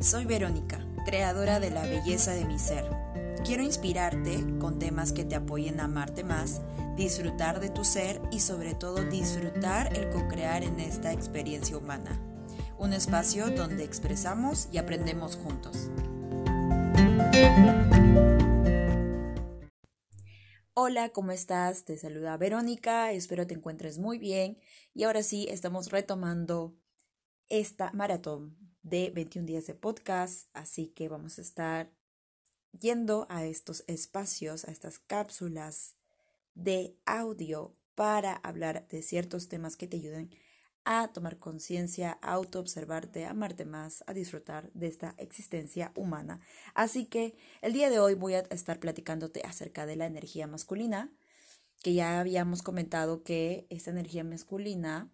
Soy Verónica, creadora de la belleza de mi ser. Quiero inspirarte con temas que te apoyen a amarte más, disfrutar de tu ser y sobre todo disfrutar el co-crear en esta experiencia humana. Un espacio donde expresamos y aprendemos juntos. Hola, ¿cómo estás? Te saluda Verónica, espero te encuentres muy bien y ahora sí estamos retomando esta maratón de 21 días de podcast, así que vamos a estar yendo a estos espacios, a estas cápsulas de audio para hablar de ciertos temas que te ayuden a tomar conciencia, a autoobservarte, a amarte más, a disfrutar de esta existencia humana. Así que el día de hoy voy a estar platicándote acerca de la energía masculina, que ya habíamos comentado que esta energía masculina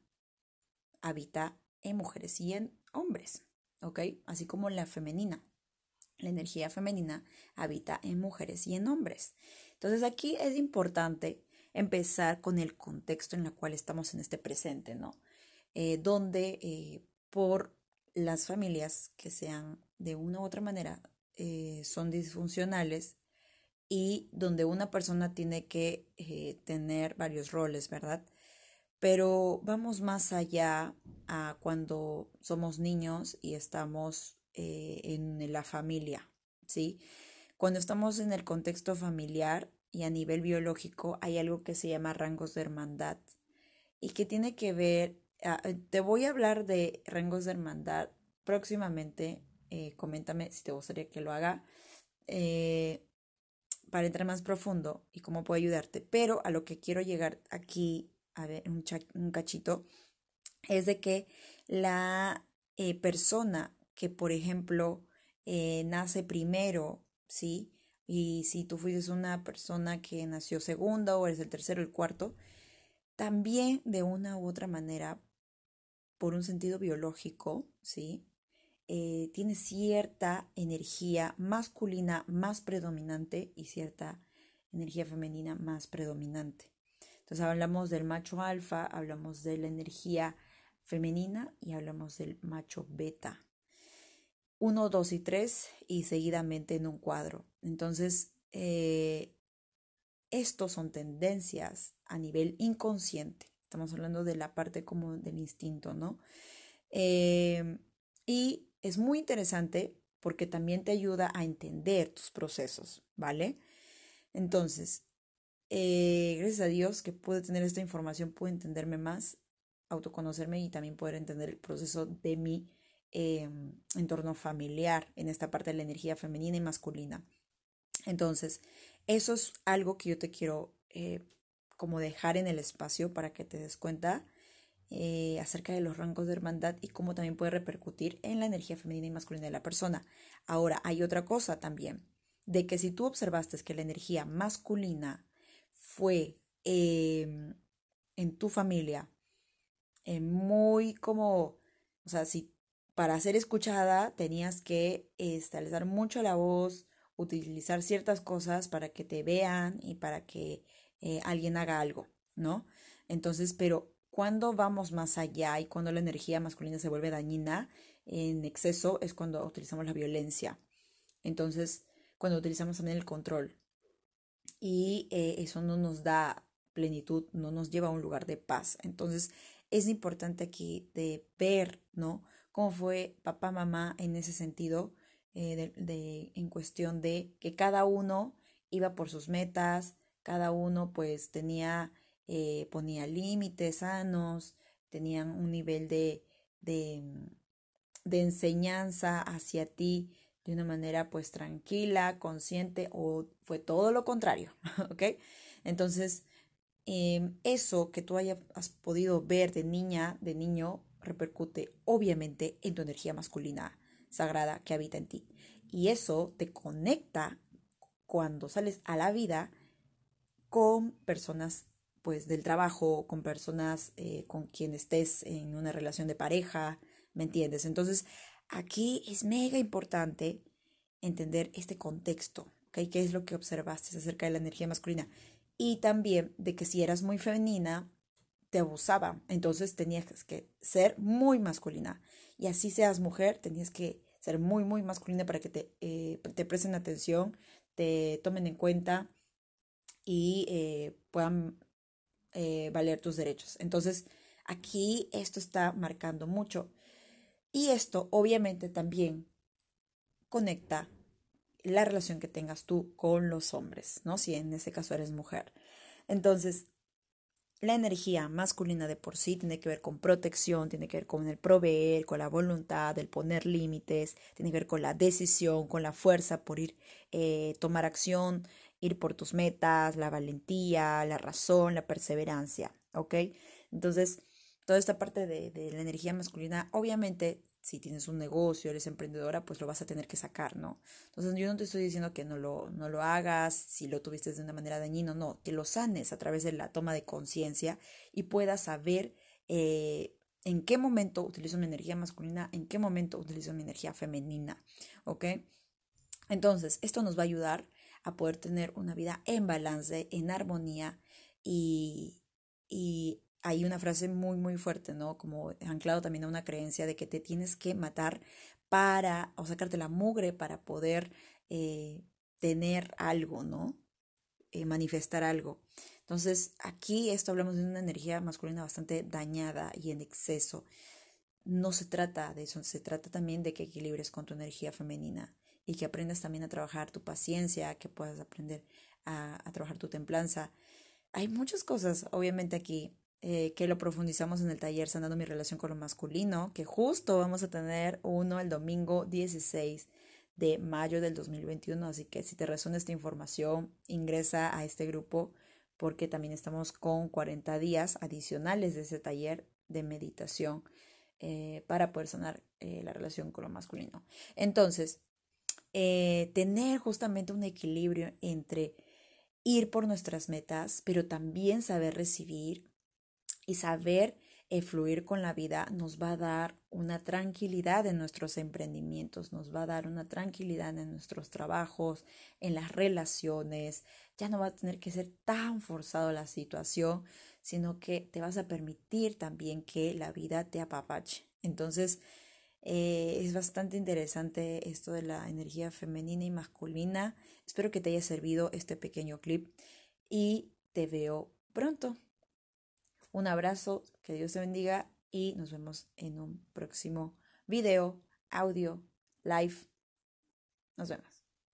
habita en mujeres y en hombres. ¿Ok? Así como la femenina. La energía femenina habita en mujeres y en hombres. Entonces aquí es importante empezar con el contexto en el cual estamos en este presente, ¿no? Eh, donde eh, por las familias que sean de una u otra manera eh, son disfuncionales y donde una persona tiene que tener varios roles, ¿verdad? Pero vamos más allá a cuando somos niños y estamos eh, en la familia, ¿sí? Cuando estamos en el contexto familiar y a nivel biológico hay algo que se llama rangos de hermandad y que tiene que ver, ah, eh, te voy a hablar de rangos de hermandad próximamente, eh, coméntame si te gustaría que lo haga. para entrar más profundo y cómo puedo ayudarte, pero a lo que quiero llegar aquí a ver, un, un cachito, es de que la eh, persona que, por ejemplo, eh, nace primero, ¿sí? Y si tú fuiste una persona que nació segunda o eres el tercero o el cuarto, también de una u otra manera, por un sentido biológico, ¿sí? Eh, tiene cierta energía masculina más predominante y cierta energía femenina más predominante. Entonces hablamos del macho alfa, hablamos de la energía femenina y hablamos del macho beta. Uno, dos y tres y seguidamente en un cuadro. Entonces, eh, estos son tendencias a nivel inconsciente. Estamos hablando de la parte como del instinto, ¿no? Eh, y es muy interesante porque también te ayuda a entender tus procesos, ¿vale? Entonces, eh, gracias a Dios que pude tener esta información, pude entenderme más, autoconocerme y también poder entender el proceso de mi em, entorno familiar en esta parte de la energía femenina y masculina. Entonces, eso es algo que yo te quiero eh, como dejar en el espacio para que te des cuenta eh, acerca de los rangos de hermandad y cómo también puede repercutir en la energía femenina y masculina de la persona. Ahora, hay otra cosa también, de que si tú observaste que la energía masculina fue em, en tu familia eh, muy como, o sea, si para ser escuchada tenías que establecer mucho la voz, utilizar ciertas cosas para que te vean y para que eh, alguien haga algo, ¿no? Entonces, pero cuando vamos más allá y cuando la energía masculina se vuelve dañina en exceso es cuando utilizamos la violencia. Entonces, cuando utilizamos también el control y eh, eso no nos da plenitud, no nos lleva a un lugar de paz. Entonces es importante aquí de ver, ¿no? Cómo fue papá, mamá en ese sentido, eh, de, en cuestión de que cada uno iba por sus metas, cada uno pues tenía, eh, ponía límites sanos, tenían un nivel de, de, de enseñanza hacia ti de una manera pues tranquila, consciente o fue todo lo contrario, ¿ok? Entonces, em, eso que tú hayas podido ver de niña, de niño, repercute obviamente en tu energía masculina sagrada que habita en ti. Y eso te conecta cuando sales a la vida con personas pues del trabajo, con personas eh, con quien estés en una relación de pareja, ¿me entiendes? Entonces, Aquí es mega importante entender este contexto, ¿ok? ¿Qué es lo que observaste acerca de la energía masculina? Y también de que si eras muy femenina, te abusaba. Entonces tenías que ser muy masculina. Y así seas mujer, tenías que ser muy, muy masculina para que te, eh, te presten atención, te tomen en cuenta y eh, puedan eh, valer tus derechos. Entonces, aquí esto está marcando mucho. Y esto obviamente también conecta la relación que tengas tú con los hombres, ¿no? Si en este caso eres mujer. Entonces, la energía masculina de por sí tiene que ver con protección, tiene que ver con el proveer, con la voluntad, el poner límites, tiene que ver con la decisión, con la fuerza por ir, eh, tomar acción, ir por tus metas, la valentía, la razón, la perseverancia, ¿ok? Entonces, toda esta parte de, la energía masculina, obviamente si tienes un negocio, eres emprendedora, pues lo vas a tener que sacar, ¿no? Entonces yo no te estoy diciendo que no lo, no lo hagas, si lo tuviste de una manera dañina, no, que lo sanes a través de la toma de conciencia y puedas saber eh, en qué momento utilizo mi energía masculina, en qué momento utilizo mi energía femenina, ¿ok? Entonces, esto nos va a ayudar a poder tener una vida en balance, en armonía y hay una frase muy, muy fuerte, ¿no? Como anclado también a una creencia de que te tienes que matar para, o sacarte la mugre para poder eh, tener algo, ¿no? Eh, manifestar algo. Entonces, aquí esto hablamos de una energía masculina bastante dañada y en exceso. No se trata de eso, se trata también de que equilibres con tu energía femenina y que aprendas también a trabajar tu paciencia, que puedas aprender a, a trabajar tu templanza. Hay muchas cosas, obviamente, aquí eh, que lo profundizamos en el taller Sanando mi relación con lo masculino, que justo vamos a tener uno el domingo 16 de mayo del 2021. Así que si te resuena esta información, ingresa a este grupo porque también estamos con 40 días adicionales de ese taller de meditación eh, para poder sanar eh, la relación con lo masculino. Entonces, tener justamente un equilibrio entre ir por nuestras metas, pero también saber recibir, y saber eh, fluir con la vida nos va a dar una tranquilidad en nuestros emprendimientos, nos va a dar una tranquilidad en nuestros trabajos, en las relaciones. Ya no va a tener que ser tan forzado la situación, sino que te vas a permitir también que la vida te apapache. Entonces, eh, es bastante interesante esto de la energía femenina y masculina. Espero que te haya servido este pequeño clip y te veo pronto. Un abrazo, que Dios te bendiga y nos vemos en un próximo video, audio, live. Nos vemos.